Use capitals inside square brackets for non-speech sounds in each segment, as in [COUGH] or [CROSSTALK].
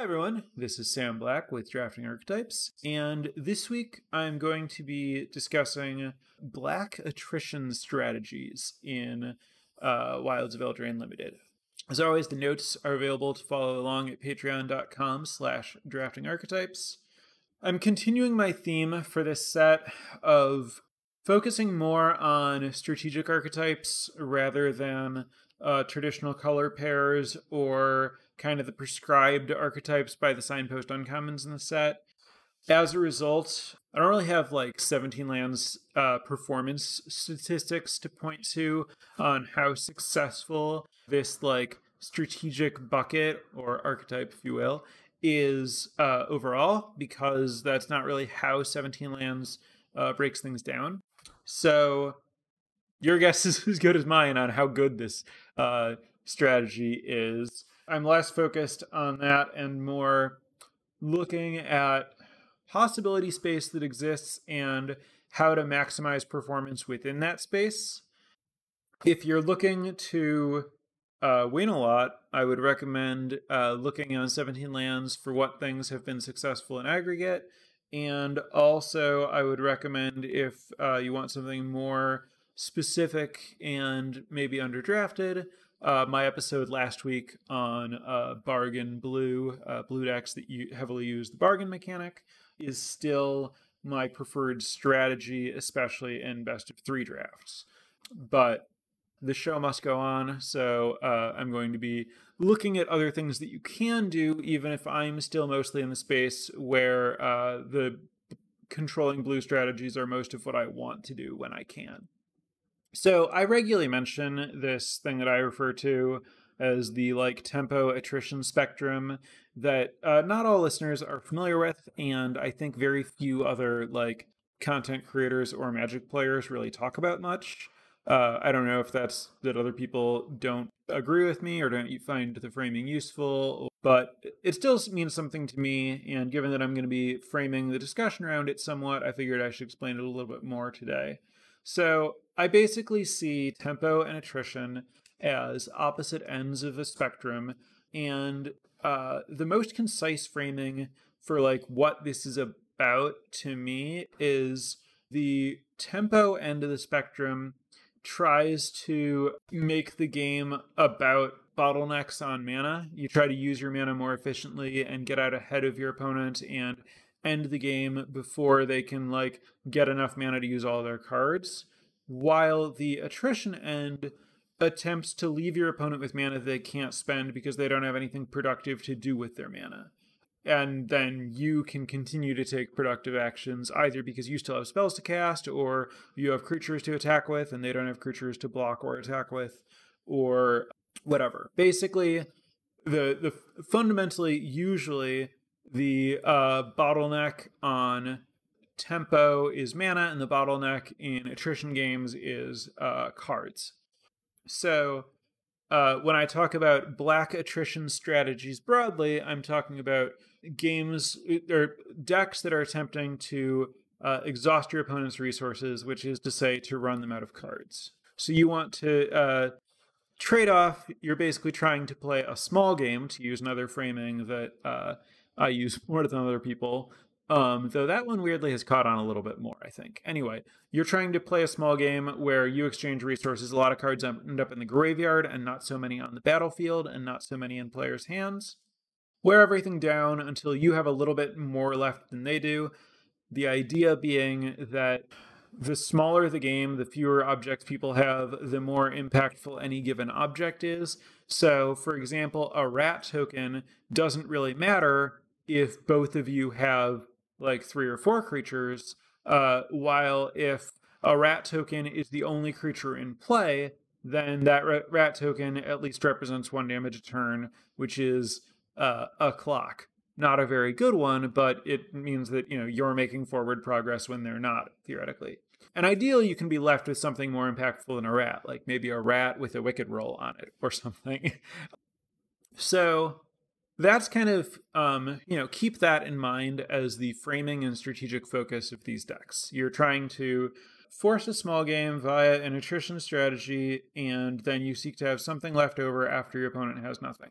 Hi, everyone. This is Sam Black with Drafting Archetypes, and this week I'm going to be discussing black attrition strategies in uh, Wilds of Eldraine Limited. As always, the notes are available to follow along at patreon.com slash drafting archetypes. I'm continuing my theme for this set of focusing more on strategic archetypes rather than uh, traditional color pairs or kind of the prescribed archetypes by the signpost uncommons in the set. As a result, I don't really have like 17 lands uh, performance statistics to point to on how successful this like strategic bucket or archetype, if you will, is uh, overall, because that's not really how 17 lands uh, breaks things down. So your guess is [LAUGHS] as good as mine on how good this uh, strategy is. I'm less focused on that and more looking at possibility space that exists and how to maximize performance within that space. If you're looking to uh, win a lot, I would recommend uh, looking on 17 lands for what things have been successful in aggregate. And also, I would recommend if uh, you want something more specific and maybe underdrafted, uh, my episode last week on uh, bargain blue, uh, blue decks that you heavily use the bargain mechanic, is still my preferred strategy, especially in best of three drafts. But the show must go on, so uh, I'm going to be looking at other things that you can do, even if I'm still mostly in the space where uh, the controlling blue strategies are most of what I want to do when I can. So I regularly mention this thing that I refer to as the like tempo attrition spectrum that uh, not all listeners are familiar with, and I think very few other like content creators or Magic players really talk about much. Uh, I don't know if that's that other people don't agree with me or don't find the framing useful, but it still means something to me. And given that I'm going to be framing the discussion around it somewhat, I figured I should explain it a little bit more today. So I basically see tempo and attrition as opposite ends of a spectrum, and uh, the most concise framing for like what this is about to me is the tempo end of the spectrum tries to make the game about bottlenecks on mana. You try to use your mana more efficiently and get out ahead of your opponent and end the game before they can like get enough mana to use all their cards while the attrition end attempts to leave your opponent with mana they can't spend because they don't have anything productive to do with their mana. And then you can continue to take productive actions either because you still have spells to cast, or you have creatures to attack with and they don't have creatures to block or attack with, or whatever. Basically, the the fundamentally usually the uh, bottleneck on tempo is mana, and the bottleneck in attrition games is uh, cards. So uh, when I talk about black attrition strategies broadly, I'm talking about games or decks that are attempting to uh, exhaust your opponent's resources, which is to say, to run them out of cards. So you want to uh, trade off. You're basically trying to play a small game, to use another framing that uh, I use more than other people. Um, though that one weirdly has caught on a little bit more, I think. Anyway, you're trying to play a small game where you exchange resources. A lot of cards end up in the graveyard and not so many on the battlefield and not so many in players' hands. Wear everything down until you have a little bit more left than they do. The idea being that the smaller the game, the fewer objects people have, the more impactful any given object is. So, for example, a rat token doesn't really matter if both of you have like three or four creatures, uh, while if a rat token is the only creature in play, then that rat token at least represents one damage a turn, which is uh, a clock. Not a very good one, but it means that you know you're making forward progress when they're not theoretically. And ideally, you can be left with something more impactful than a rat, like maybe a rat with a wicked role on it or something. [LAUGHS] so that's kind of um, you know keep that in mind as the framing and strategic focus of these decks you're trying to force a small game via an attrition strategy and then you seek to have something left over after your opponent has nothing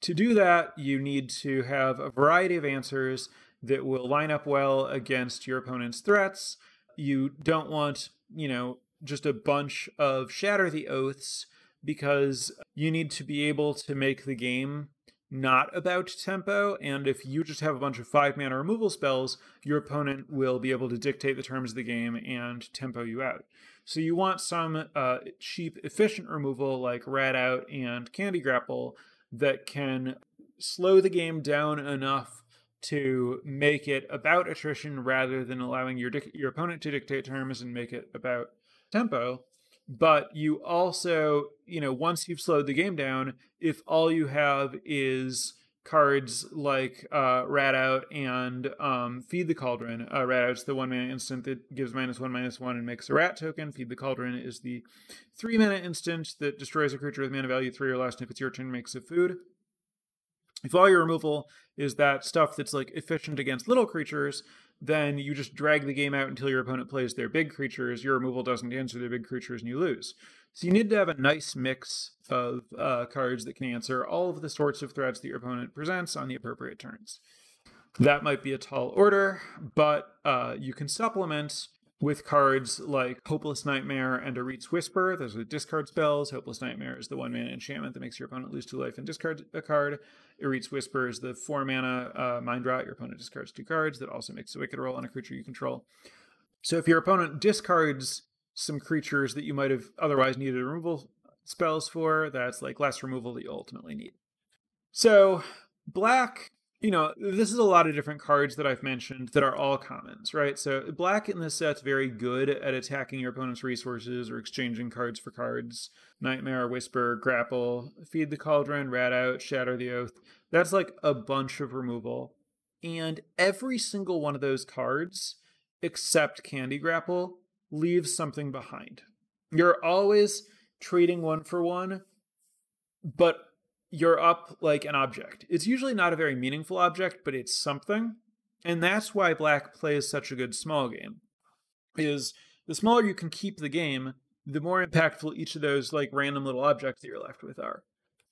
To do that, you need to have a variety of answers that will line up well against your opponent's threats. You don't want, you know, just a bunch of shatter the oaths because you need to be able to make the game not about tempo. And if you just have a bunch of five mana removal spells, your opponent will be able to dictate the terms of the game and tempo you out. So you want some uh, cheap, efficient removal like Rat Out and Candy Grapple that can slow the game down enough to make it about attrition rather than allowing your your opponent to dictate terms and make it about tempo but you also, you know, once you've slowed the game down, if all you have is cards like uh, Rat Out and um, Feed the Cauldron. Uh, Rat Out's the one mana instant that gives minus one, minus one, and makes a rat token. Feed the Cauldron is the three mana instant that destroys a creature with mana value three or less, and if it's your turn, makes a food. If all your removal is that stuff that's like efficient against little creatures, then you just drag the game out until your opponent plays their big creatures. Your removal doesn't answer their big creatures, and you lose. So you need to have a nice mix of uh, cards that can answer all of the sorts of threats that your opponent presents on the appropriate turns. That might be a tall order, but uh, you can supplement with cards like Hopeless Nightmare and Eriette's Whisper. Those are discard spells. Hopeless Nightmare is the one mana enchantment that makes your opponent lose two life and discard a card. Eriette's Whisper is the four mana uh, Mind Rot. Your opponent discards two cards. That also makes a Wicked role on a creature you control. So if your opponent discards some creatures that you might have otherwise needed removal spells for, that's like less removal that you ultimately need. So black you know, this is a lot of different cards that I've mentioned that are all commons, right? So black in this set's very good at attacking your opponent's resources or exchanging cards for cards. Nightmare, Whisper, Grapple, Feed the Cauldron, Rat Out, Shatter the Oath. That's like a bunch of removal. And every single one of those cards, except Candy Grapple, leaves something behind. You're always trading one for one, but you're up like an object. It's usually not a very meaningful object, but it's something. And that's why black plays such a good small game. Is the smaller you can keep the game, the more impactful each of those like random little objects that you're left with are.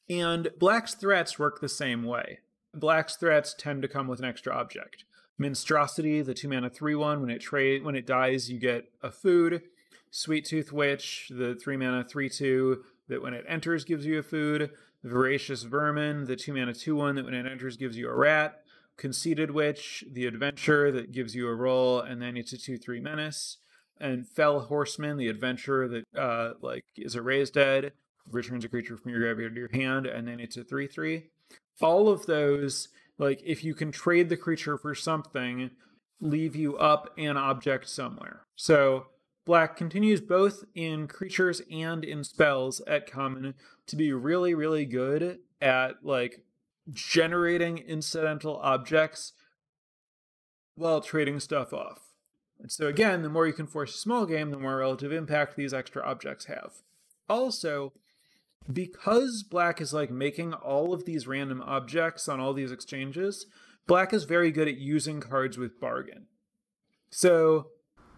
And black's threats work the same way. Black's threats tend to come with an extra object. Mintstrosity, the two mana three one, when it trade when it dies, you get a food. Sweet Tooth Witch, the three mana three two, that when it enters gives you a food. Voracious Vermin, the two mana 2 1 that when it enters gives you a rat. Conceited Witch, the adventure that gives you a role, and then it's a 2 3 menace. And Fell Horseman, the adventure that uh, like is a raised dead, returns a creature from your graveyard to your hand, and then it's a 3 3. All of those, like if you can trade the creature for something, leave you up an object somewhere. So Black continues both in creatures and in spells at common to be really, really good at like generating incidental objects while trading stuff off. And so again, the more you can force a small game, the more relative impact these extra objects have. Also, because black is like making all of these random objects on all these exchanges, black is very good at using cards with bargain. So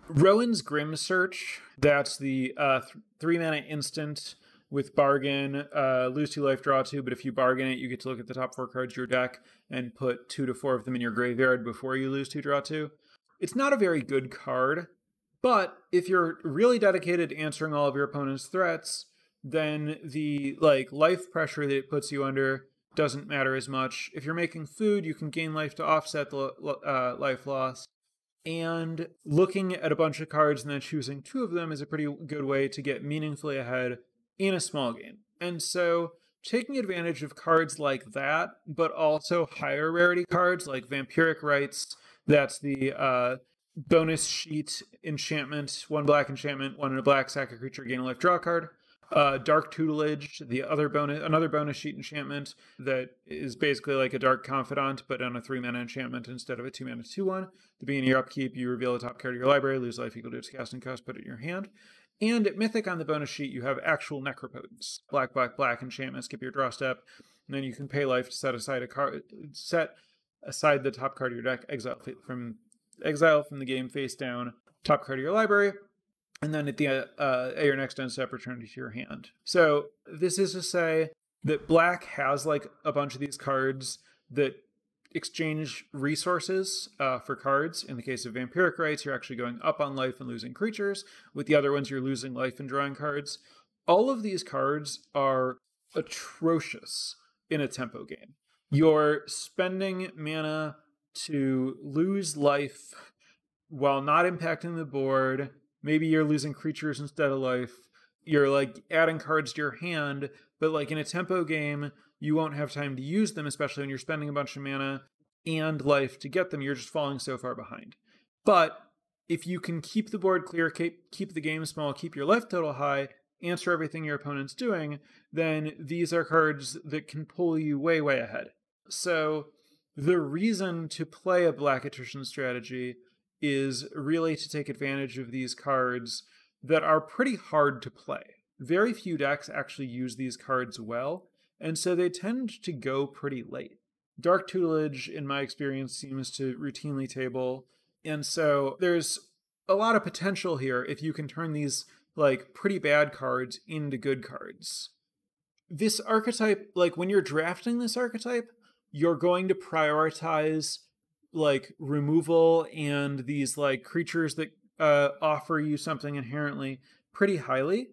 Rowan's Grim Search, that's the uh, th- three mana instant with bargain, uh, lose two life, draw two. But if you bargain it, you get to look at the top four cards of your deck and put two to four of them in your graveyard before you lose two, draw two. It's not a very good card, but if you're really dedicated to answering all of your opponent's threats, then the like life pressure that it puts you under doesn't matter as much. If you're making food, you can gain life to offset the uh, life loss. And looking at a bunch of cards and then choosing two of them is a pretty good way to get meaningfully ahead in a small game. And so taking advantage of cards like that, but also higher rarity cards like Vampiric Rites, that's the uh, bonus sheet enchantment, one black enchantment, one in a black sack a creature, gain a life, draw card uh, Dark Tutelage, the other bonus, another bonus sheet enchantment that is basically like a Dark Confidant, but on a three mana enchantment instead of a two mana two one. The beginning of your upkeep, you reveal the top card of your library, lose life equal to its casting cost, put it in your hand. And at Mythic on the bonus sheet, you have actual Necropotence, black, black, black enchantment. Skip your draw step, and then you can pay life to set aside a card, set aside the top card of your deck, exile from exile from the game face down, top card of your library, and then at the uh, your next end step, return it to your hand. So this is to say, that black has like a bunch of these cards that exchange resources uh, for cards. In the case of Vampiric Rites, you're actually going up on life and losing creatures. With the other ones, you're losing life and drawing cards. All of these cards are atrocious in a tempo game. You're spending mana to lose life while not impacting the board. Maybe you're losing creatures instead of life. You're like adding cards to your hand, but like in a tempo game, you won't have time to use them, especially when you're spending a bunch of mana and life to get them. You're just falling so far behind. But if you can keep the board clear, keep, keep the game small, keep your life total high, answer everything your opponent's doing, then these are cards that can pull you way, way ahead. So the reason to play a Black Attrition strategy is really to take advantage of these cards that are pretty hard to play. Very few decks actually use these cards well, and so they tend to go pretty late. Dark Tutelage, in my experience, seems to routinely table, and so there's a lot of potential here if you can turn these like pretty bad cards into good cards. This archetype, like when you're drafting this archetype, you're going to prioritize like removal and these like creatures that uh, offer you something inherently pretty highly.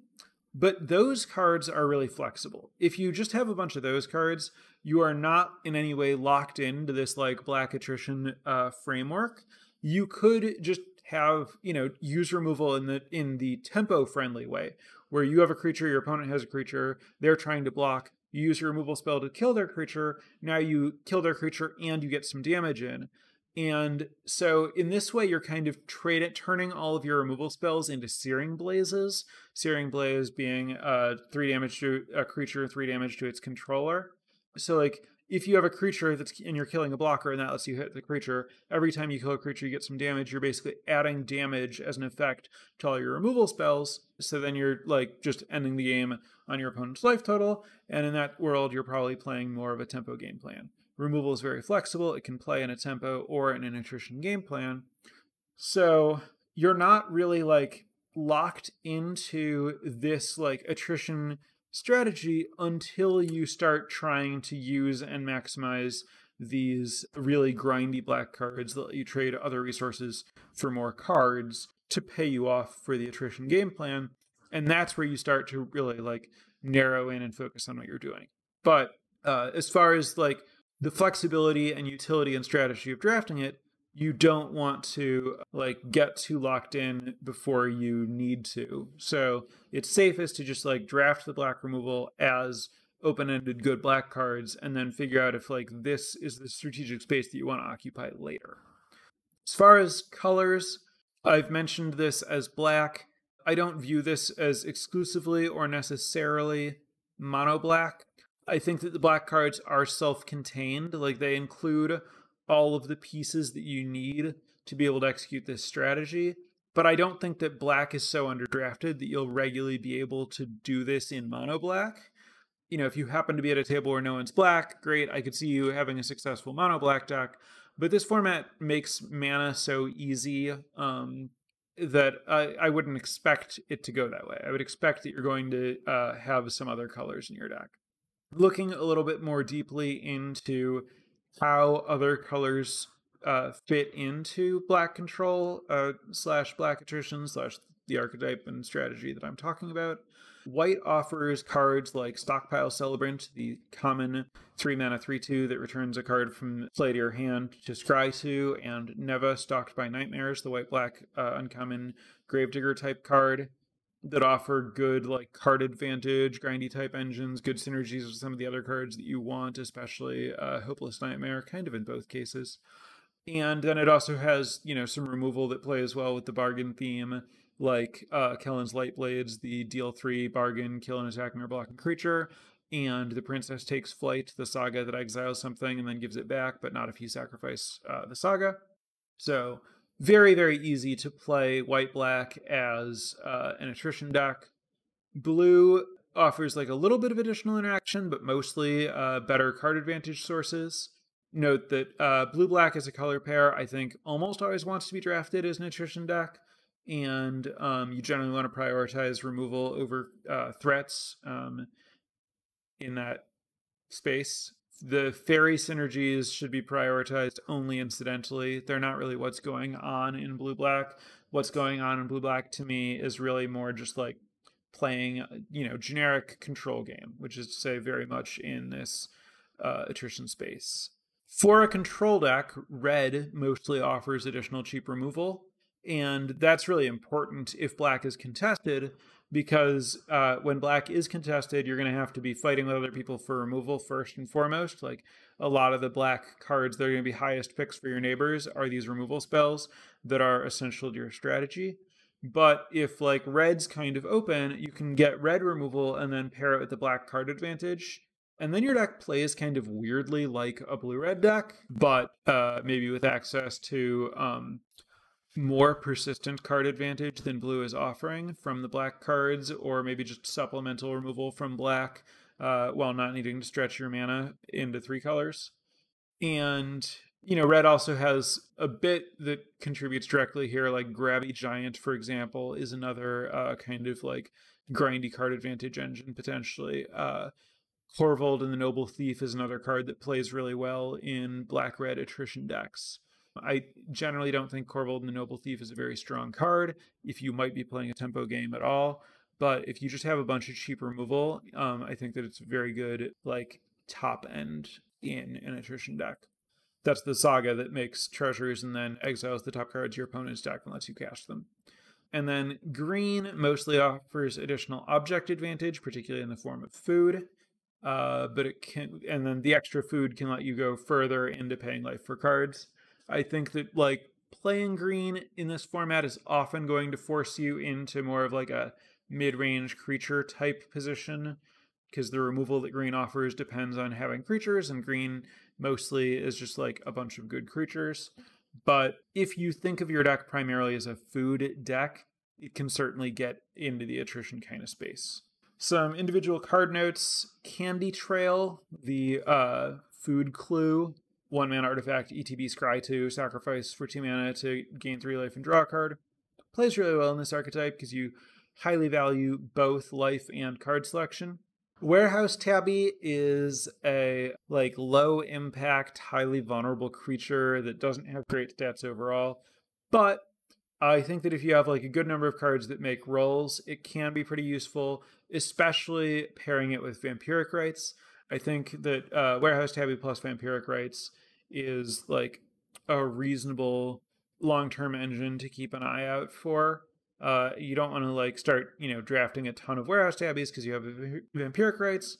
But those cards are really flexible. If you just have a bunch of those cards, you are not in any way locked into this like black attrition uh, framework. You could just have you know use removal in the in the tempo friendly way where you have a creature your opponent has a creature they're trying to block you use your removal spell to kill their creature now you kill their creature and you get some damage in and so in this way you're kind of trade it turning all of your removal spells into searing blazes searing blaze being uh three damage to a creature three damage to its controller so like if you have a creature that's and you're killing a blocker and that lets you hit the creature, every time you kill a creature, you get some damage. You're basically adding damage as an effect to all your removal spells. So then you're like just ending the game on your opponent's life total. And in that world, you're probably playing more of a tempo game plan. Removal is very flexible. It can play in a tempo or in an attrition game plan. So you're not really like locked into this like attrition strategy until you start trying to use and maximize these really grindy black cards that let you trade other resources for more cards to pay you off for the attrition game plan. And that's where you start to really like narrow in and focus on what you're doing. But uh, as far as like the flexibility and utility and strategy of drafting it, you don't want to like get too locked in before you need to. So it's safest to just like draft the black removal as open-ended good black cards and then figure out if like this is the strategic space that you want to occupy later. As far as colors, I've mentioned this as black. I don't view this as exclusively or necessarily mono black. I think that the black cards are self-contained, like they include all of the pieces that you need to be able to execute this strategy. But I don't think that black is so underdrafted that you'll regularly be able to do this in mono black. You know, if you happen to be at a table where no one's black, great. I could see you having a successful mono black deck. But this format makes mana so easy um, that I, I wouldn't expect it to go that way. I would expect that you're going to uh, have some other colors in your deck. Looking a little bit more deeply into how other colors uh, fit into black control uh, slash black attrition slash the archetype and strategy that I'm talking about. White offers cards like Stockpiling Celebrant, the common 3 mana 3 2 that returns a card from play to your hand to scry to, and Neva, Stalked by Nightmares, the white black uh, uncommon Gravedigger type card that offer good like card advantage, grindy type engines, good synergies with some of the other cards that you want, especially uh, Hopeless Nightmare, kind of in both cases. And then it also has, you know, some removal that plays well with the bargain theme, like uh, Kellan's Light Blades, the deal three bargain, kill an attacking or blocking creature, and the princess takes flight, the saga that exiles something and then gives it back, but not if you sacrifice uh, the saga. So very very easy to play white black as uh, an attrition deck blue offers like a little bit of additional interaction but mostly uh, better card advantage sources note that uh, blue black as a color pair i think almost always wants to be drafted as an attrition deck and um, you generally want to prioritize removal over uh, threats um, in that space. The fairy synergies should be prioritized only incidentally. They're not really what's going on in blue black. What's going on in blue black to me is really more just like playing, you know, generic control game, which is to say, very much in this uh, attrition space. For a control deck, red mostly offers additional cheap removal, and that's really important if black is contested because uh, when black is contested, you're going to have to be fighting with other people for removal first and foremost. Like a lot of the black cards that are going to be highest picks for your neighbors are these removal spells that are essential to your strategy. But if like red's kind of open, you can get red removal and then pair it with the black card advantage. And then your deck plays kind of weirdly like a blue red deck, but uh, maybe with access to um, more persistent card advantage than blue is offering from the black cards, or maybe just supplemental removal from black uh, while not needing to stretch your mana into three colors. And, you know, red also has a bit that contributes directly here, like Grabby Giant, for example, is another uh, kind of like grindy card advantage engine potentially. Uh, Korvold and the Noble Thief is another card that plays really well in black red attrition decks. I generally don't think Korvold and the Noble Thief is a very strong card if you might be playing a tempo game at all. But if you just have a bunch of cheap removal, um, I think that it's very good, like top end in an attrition deck. That's the saga that makes treasures and then exiles the top cards your opponent's deck and lets you cast them. And then green mostly offers additional object advantage, particularly in the form of food. Uh, but it can, and then the extra food can let you go further into paying life for cards. I think that like playing green in this format is often going to force you into more of like a mid-range creature type position because the removal that green offers depends on having creatures and green mostly is just like a bunch of good creatures. But if you think of your deck primarily as a food deck, it can certainly get into the attrition kind of space. Some individual card notes Candy Trail, the uh, food clue one mana artifact, ETB Scry 2, sacrifice for 2 mana to gain 3 life and draw a card. Plays really well in this archetype because you highly value both life and card selection. Warehouse Tabby is a like low impact, highly vulnerable creature that doesn't have great stats overall, but I think that if you have like a good number of cards that make roles, it can be pretty useful, especially pairing it with Vampiric Rites. I think that uh, Warehouse Tabby plus Vampiric Rites is like a reasonable long-term engine to keep an eye out for. Uh, you don't want to like start, you know, drafting a ton of warehouse tabbies because you have vampiric rites,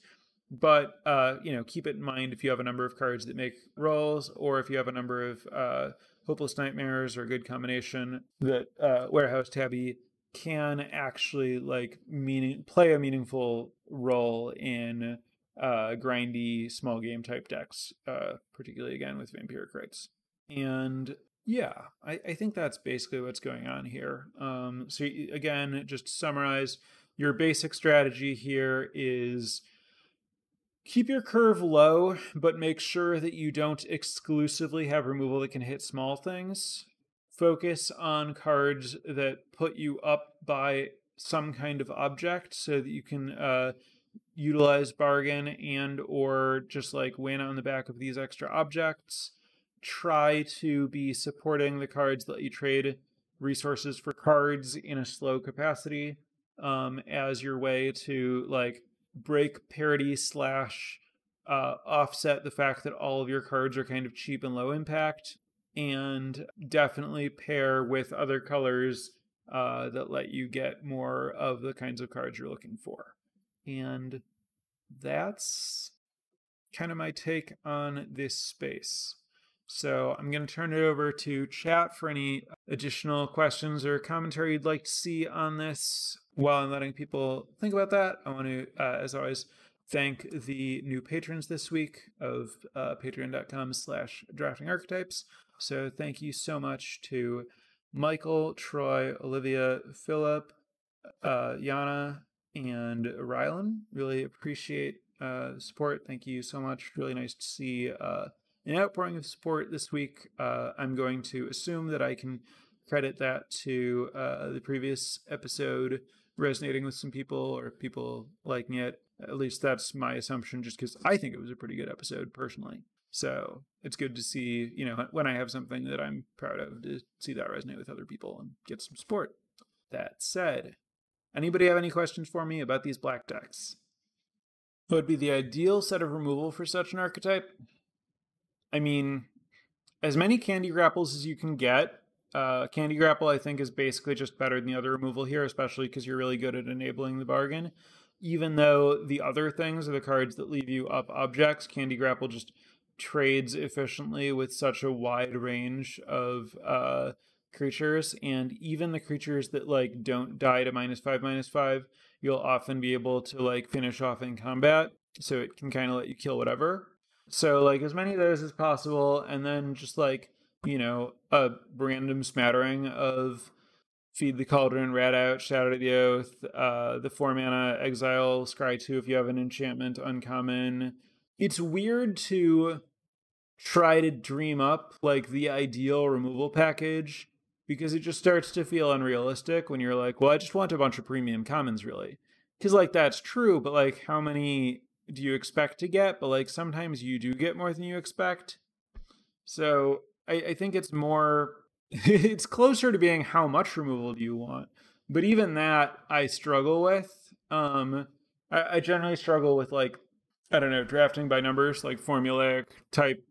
but uh, you know, keep it in mind if you have a number of cards that make roles, or if you have a number of uh, hopeless nightmares or a good combination that uh, warehouse tabby can actually like meaning play a meaningful role in uh, grindy small game type decks, uh, particularly again with Vampiric Rites. And yeah, I, I think that's basically what's going on here. Um, so again, just to summarize, your basic strategy here is keep your curve low, but make sure that you don't exclusively have removal that can hit small things. Focus on cards that put you up by some kind of object so that you can uh, utilize bargain and or just like win on the back of these extra objects. Try to be supporting the cards that you trade resources for cards in a slow capacity um, as your way to like break parity slash uh, offset the fact that all of your cards are kind of cheap and low impact and definitely pair with other colors uh, that let you get more of the kinds of cards you're looking for and that's kind of my take on this space. So I'm going to turn it over to chat for any additional questions or commentary you'd like to see on this. While I'm letting people think about that, I want to, uh, as always, thank the new patrons this week of uh, patreon.com slash drafting archetypes. So thank you so much to Michael, Troy, Olivia, Philip, uh, Yana, and Rylan. Really appreciate uh, support. Thank you so much. Really nice to see uh, an outpouring of support this week. Uh, I'm going to assume that I can credit that to uh, the previous episode resonating with some people or people liking it. At least that's my assumption, just because I think it was a pretty good episode personally. So it's good to see, you know, when I have something that I'm proud of, to see that resonate with other people and get some support. That said, anybody have any questions for me about these black decks? What would be the ideal set of removal for such an archetype? I mean, as many candy grapples as you can get. Uh, candy grapple, I think, is basically just better than the other removal here, especially because you're really good at enabling the bargain. Even though the other things are the cards that leave you up objects, candy grapple just trades efficiently with such a wide range of uh, creatures, and even the creatures that like don't die to minus five, minus five, you'll often be able to like finish off in combat. So it can kind of let you kill whatever. So like as many of those as possible, and then just like you know a random smattering of feed the cauldron, rat out, shatter the oath, uh, the four mana exile, scry two if you have an enchantment, uncommon. It's weird to try to dream up like the ideal removal package because it just starts to feel unrealistic when you're like, well, I just want a bunch of premium commons, really. Because, like, that's true, but, like, how many do you expect to get? But, like, sometimes you do get more than you expect. So I, I think it's more, [LAUGHS] it's closer to being how much removal do you want. But even that, I struggle with. Um, I, I generally struggle with, like, I don't know, drafting by numbers, like formulaic type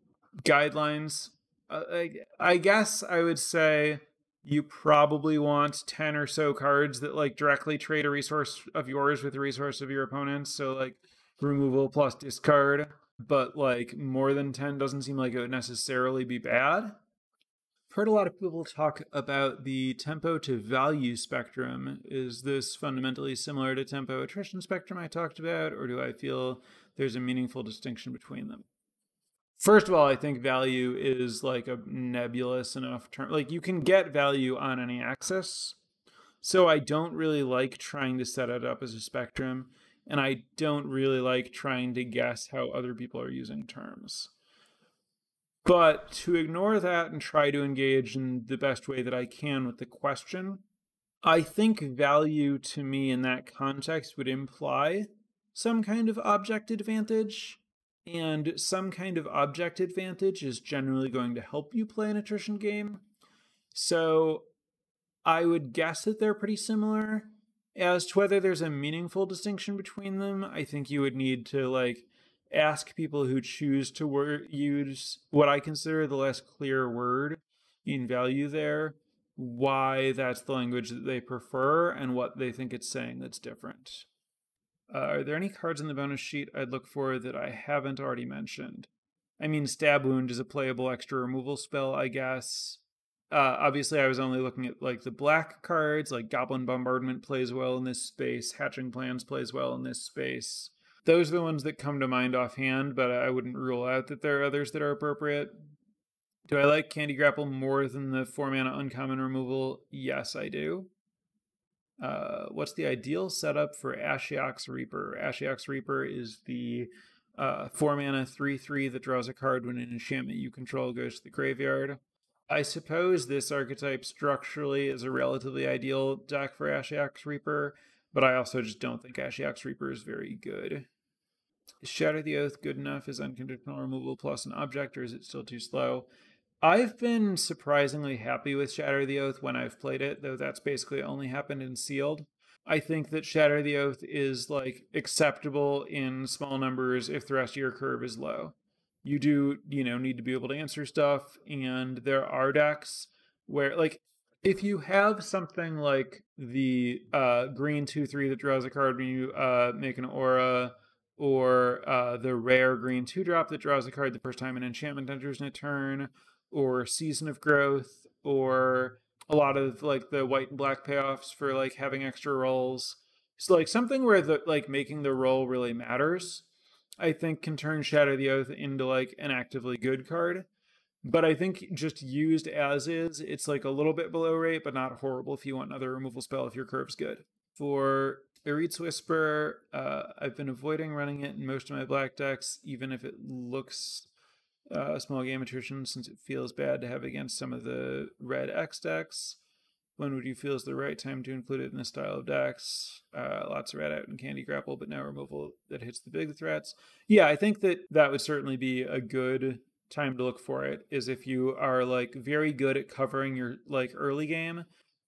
guidelines. Uh, I, I guess I would say you probably want 10 or so cards that like directly trade a resource of yours with a resource of your opponent so like removal plus discard but like more than 10 doesn't seem like it would necessarily be bad. I've heard a lot of people talk about the tempo to value spectrum. Is this fundamentally similar to tempo attrition spectrum i talked about or do i feel there's a meaningful distinction between them First of all, I think value is like a nebulous enough term. Like you can get value on any axis. So I don't really like trying to set it up as a spectrum. And I don't really like trying to guess how other people are using terms. But to ignore that and try to engage in the best way that I can with the question, I think value to me in that context would imply some kind of object advantage and some kind of object advantage is generally going to help you play an attrition game. So I would guess that they're pretty similar. As to whether there's a meaningful distinction between them, I think you would need to like ask people who choose to wor- use what I consider the less clear word in value there, why that's the language that they prefer and what they think it's saying that's different. Uh, are there any cards in the bonus sheet I'd look for that I haven't already mentioned? I mean, Stab Wound is a playable extra removal spell, I guess. Uh, obviously, I was only looking at like the black cards, like Goblin Bombardment plays well in this space, Hatching Plans plays well in this space. Those are the ones that come to mind offhand, but I wouldn't rule out that there are others that are appropriate. Do I like Candy Grapple more than the four mana uncommon removal? Yes, I do. Uh, what's the ideal setup for Ashiok's Reaper? Ashiok's Reaper is the uh, four mana three three that draws a card when an enchantment you control goes to the graveyard. I suppose this archetype structurally is a relatively ideal deck for Ashiok's Reaper, but I also just don't think Ashiok's Reaper is very good. Is Shatter the Oath good enough Is unconditional removal plus an object, or is it still too slow? I've been surprisingly happy with Shatter the Oath when I've played it, though that's basically only happened in sealed. I think that Shatter the Oath is like acceptable in small numbers if the rest of your curve is low. You do, you know, need to be able to answer stuff, and there are decks where like if you have something like the uh, green 2 3 that draws a card when you uh, make an aura, or uh, the rare green 2 drop that draws a card the first time an enchantment enters in a turn, or season of growth or a lot of like the white and black payoffs for like having extra roles. So like something where the like making the role really matters, I think can turn Shatter the Oath into like an actively good card. But I think just used as is, it's like a little bit below rate, but not horrible if you want another removal spell if your curve's good. For Eriette's Whisper, uh, I've been avoiding running it in most of my black decks, even if it looks uh, small game attrition since it feels bad to have against some of the red X decks. When would you feel is the right time to include it in the style of decks? Uh, lots of rat out and candy grapple, but no removal that hits the big threats. Yeah, I think that that would certainly be a good time to look for it. Is if you are like very good at covering your like early game,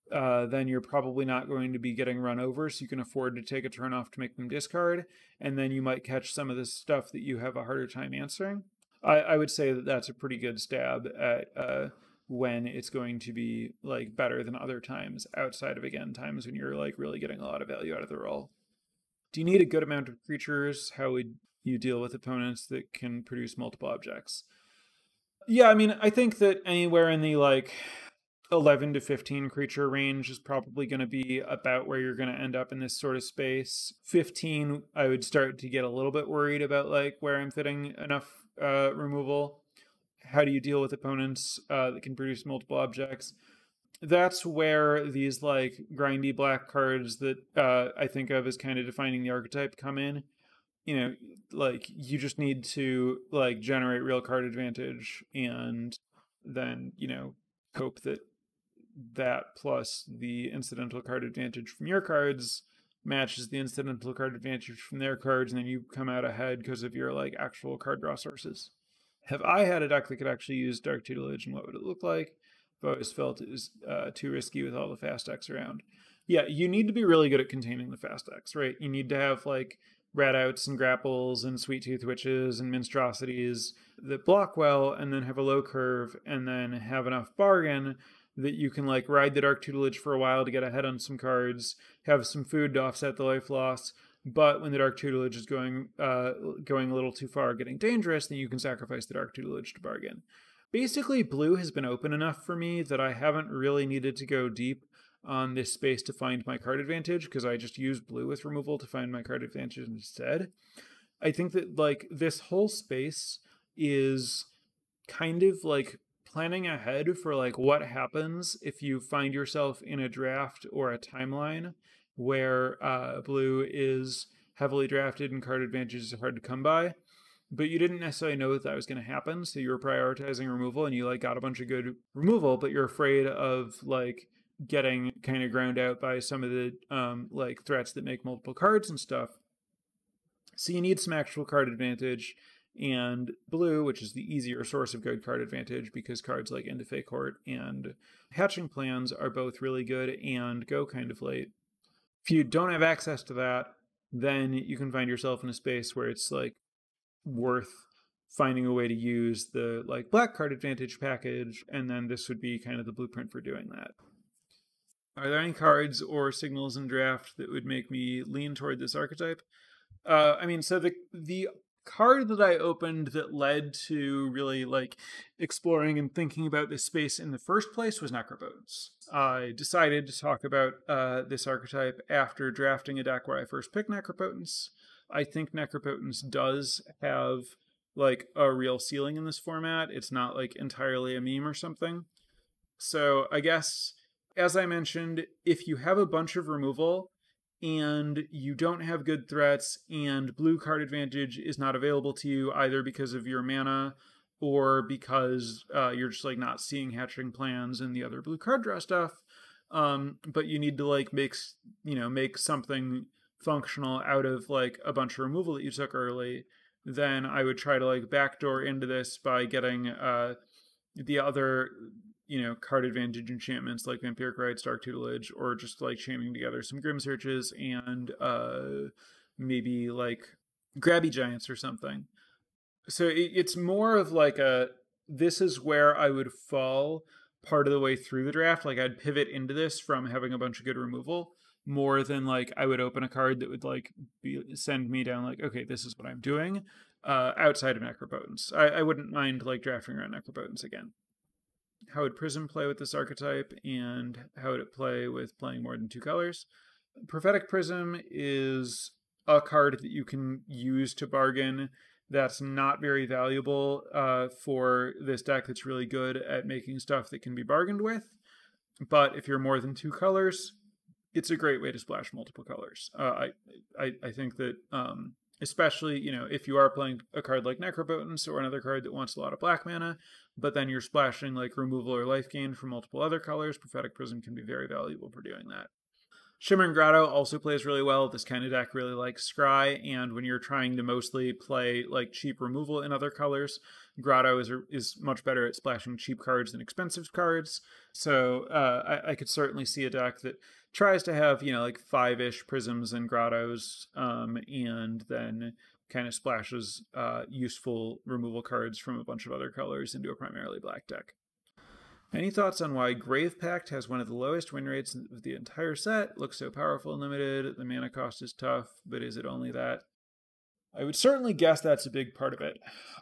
uh, then you're probably not going to be getting run over, so you can afford to take a turn off to make them discard, and then you might catch some of the stuff that you have a harder time answering. I, I would say that that's a pretty good stab at. Uh, when it's going to be like better than other times outside of again times when you're like really getting a lot of value out of the role. Do you need a good amount of creatures? How would you deal with opponents that can produce multiple objects? Yeah, I mean, I think that anywhere in the like 11 to 15 creature range is probably going to be about where you're going to end up in this sort of space. 15, I would start to get a little bit worried about like where I'm fitting enough uh, removal how do you deal with opponents uh, that can produce multiple objects? That's where these like grindy black cards that uh, I think of as kind of defining the archetype come in. You know, like you just need to like generate real card advantage and then, you know, hope that that plus the incidental card advantage from your cards matches the incidental card advantage from their cards and then you come out ahead because of your like actual card draw sources have I had a deck that could actually use Dark Tutelage and what would it look like? I've always felt it was uh, too risky with all the fast decks around. Yeah, you need to be really good at containing the fast decks, right? You need to have like rat outs and grapples and sweet tooth witches and mintstrosities that block well and then have a low curve and then have enough bargain that you can like ride the dark tutelage for a while to get ahead on some cards, have some food to offset the life loss, but when the dark tutelage is going uh, going a little too far, getting dangerous, then you can sacrifice the dark tutelage to bargain. Basically, blue has been open enough for me that I haven't really needed to go deep on this space to find my card advantage because I just use blue with removal to find my card advantage instead. I think that like this whole space is kind of like planning ahead for like what happens if you find yourself in a draft or a timeline where uh, blue is heavily drafted and card advantages are hard to come by. But you didn't necessarily know that that was going to happen, so you were prioritizing removal, and you like got a bunch of good removal, but you're afraid of like getting kind of ground out by some of the um, like threats that make multiple cards and stuff. So you need some actual card advantage, and blue, which is the easier source of good card advantage because cards like Into the Fae Court and Hatching Plans are both really good and go kind of late. If you don't have access to that, then you can find yourself in a space where it's like worth finding a way to use the like black card advantage package, and then this would be kind of the blueprint for doing that. Are there any cards or signals in draft that would make me lean toward this archetype? Uh, I mean, so the the card that I opened that led to really like exploring and thinking about this space in the first place was Necropotence. I decided to talk about uh, this archetype after drafting a deck where I first picked Necropotence. I think Necropotence does have like a real ceiling in this format. It's not like entirely a meme or something. So I guess, as I mentioned, if you have a bunch of removal, and you don't have good threats, and blue card advantage is not available to you either because of your mana or because uh, you're just like not seeing hatching plans and the other blue card draw stuff. Um, but you need to like make you know make something functional out of like a bunch of removal that you took early. Then I would try to like backdoor into this by getting uh, the other you know, card advantage enchantments like Vampiric Rites, Dark Tutelage, or just like chamming together some Grim Searches and uh, maybe like Grabby Giants or something. So it, it's more of like a this is where I would fall part of the way through the draft. Like I'd pivot into this from having a bunch of good removal more than like I would open a card that would like be, send me down like okay this is what I'm doing uh, outside of Necropotence. I, I wouldn't mind like drafting around Necropotence again how would Prism play with this archetype, and how would it play with playing more than two colors? Prophetic Prism is a card that you can use to bargain that's not very valuable uh, for this deck that's really good at making stuff that can be bargained with. But if you're more than two colors, it's a great way to splash multiple colors. Uh, I, I, I think that um, especially you know if you are playing a card like Necropotence or another card that wants a lot of black mana, but then you're splashing like removal or life gain from multiple other colors, Prophetic Prism can be very valuable for doing that. Shimmering Grotto also plays really well. This kind of deck really likes Scry, and when you're trying to mostly play like cheap removal in other colors, Grotto is is much better at splashing cheap cards than expensive cards. So uh, I, I, could certainly see a deck that tries to have you know like five ish prisms and grottos, um, and then kind of splashes uh, useful removal cards from a bunch of other colors into a primarily black deck. Any thoughts on why Grave Pact has one of the lowest win rates of the entire set? Looks so powerful and limited. The mana cost is tough, but is it only that? I would certainly guess that's a big part of it.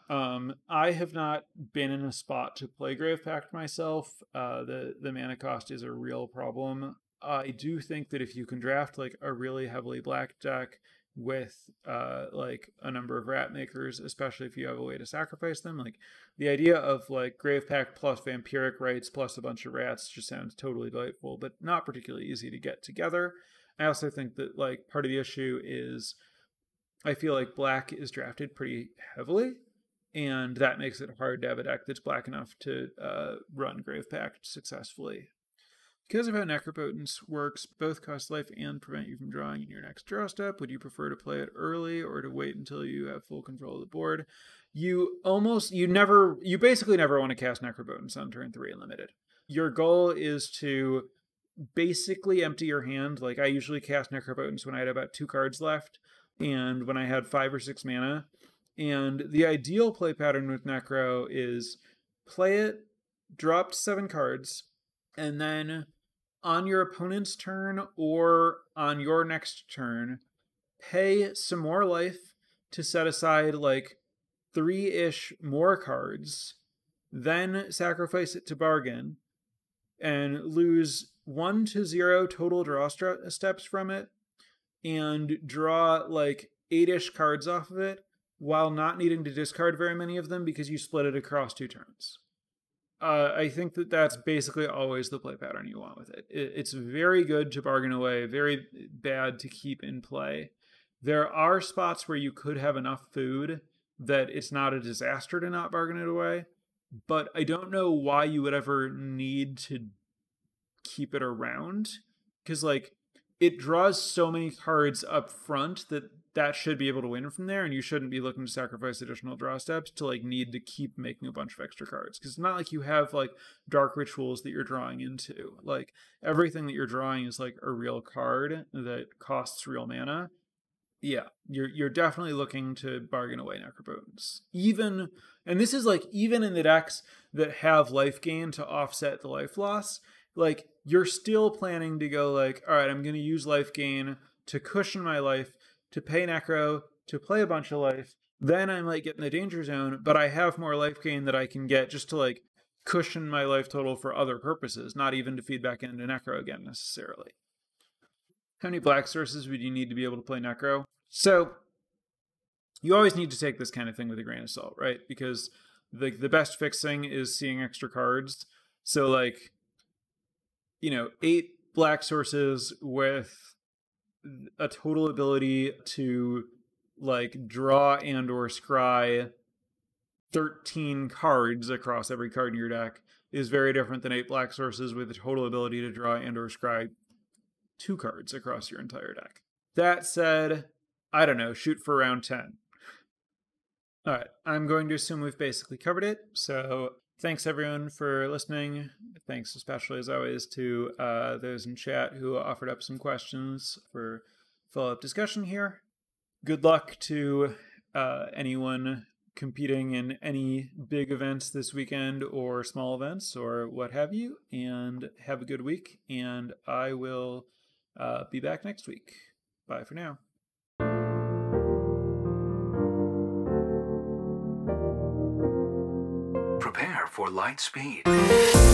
Um, I have not been in a spot to play Grave Pact myself. Uh, the the mana cost is a real problem. I do think that if you can draft like a really heavily black deck with uh like a number of rat makers especially if you have a way to sacrifice them like the idea of like grave pact plus vampiric rites plus a bunch of rats just sounds totally delightful but not particularly easy to get together. I also think that like part of the issue is i feel like black is drafted pretty heavily and that makes it hard to have a deck that's black enough to uh, run grave pact successfully because of how Necropotence works, both cost life and prevent you from drawing in your next draw step. Would you prefer to play it early or to wait until you have full control of the board? You almost, you never, you basically never want to cast Necropotence on turn three unlimited. Your goal is to basically empty your hand. Like I usually cast Necropotence when I had about two cards left and when I had five or six mana. And the ideal play pattern with Necro is play it, drop seven cards, and then on your opponent's turn or on your next turn, pay some more life to set aside like three ish more cards, then sacrifice it to bargain and lose one to zero total draw st- steps from it and draw like eight ish cards off of it while not needing to discard very many of them because you split it across two turns uh, I think that that's basically always the play pattern you want with it. it. It's very good to bargain away, very bad to keep in play. There are spots where you could have enough food that it's not a disaster to not bargain it away, but I don't know why you would ever need to keep it around because like it draws so many cards up front that that should be able to win from there, and you shouldn't be looking to sacrifice additional draw steps to like need to keep making a bunch of extra cards. Because it's not like you have like dark rituals that you're drawing into. Like everything that you're drawing is like a real card that costs real mana. Yeah, you're you're definitely looking to bargain away Necropotence. Even and this is like even in the decks that have life gain to offset the life loss, like you're still planning to go like, all right, I'm gonna use life gain to cushion my life to pay Necro, to play a bunch of life. Then I might get in the danger zone, but I have more life gain that I can get just to like cushion my life total for other purposes, not even to feed back into Necro again necessarily. How many black sources would you need to be able to play Necro? So you always need to take this kind of thing with a grain of salt, right? Because the the best fixing is seeing extra cards. So like you know, eight black sources with a total ability to like draw and or scry 13 cards across every card in your deck is very different than eight black sources with a total ability to draw and or scry two cards across your entire deck. That said, I don't know, shoot for round 10. All right, I'm going to assume we've basically covered it. So thanks everyone for listening. Thanks especially as always to uh, those in chat who offered up some questions for follow up discussion here. Good luck to uh, anyone competing in any big events this weekend or small events or what have you. And have a good week. And I will uh, be back next week. Bye for now. For light speed.